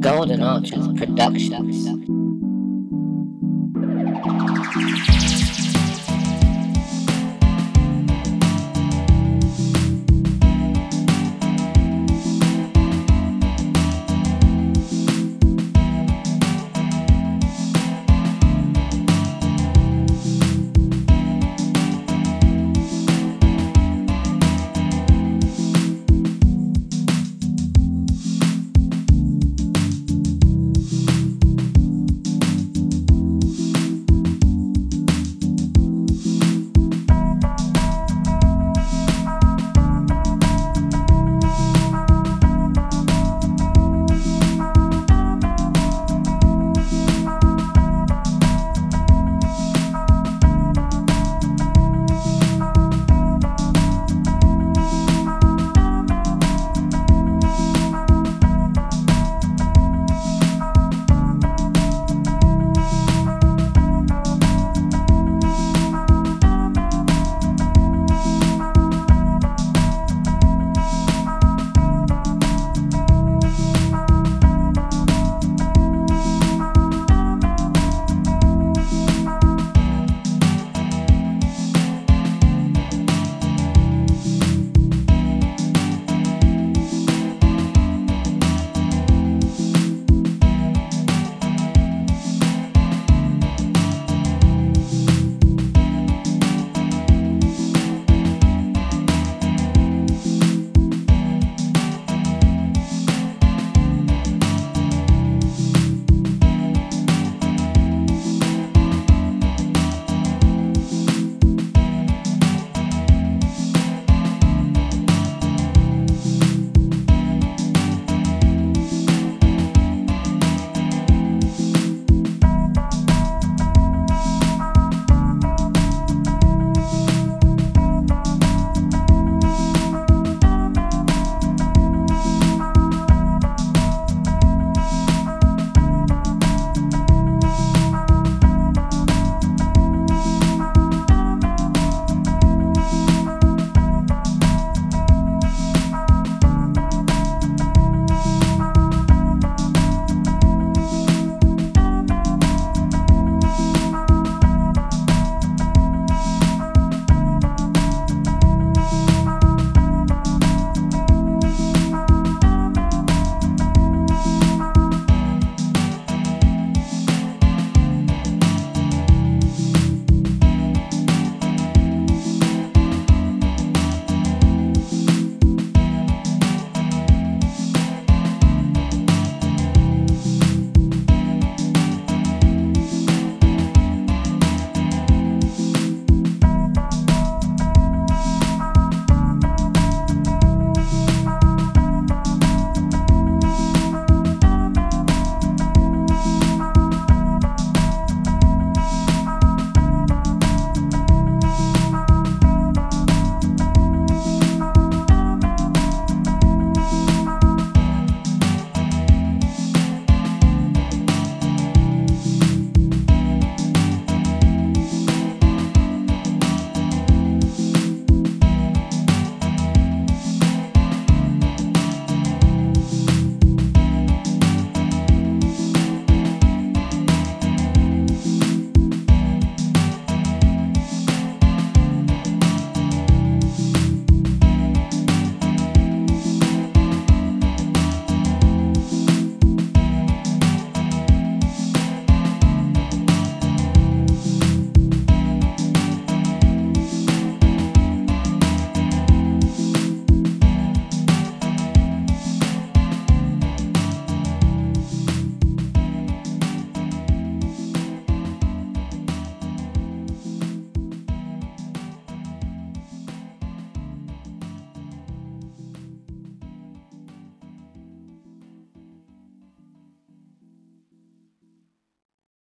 Golden Arches Productions.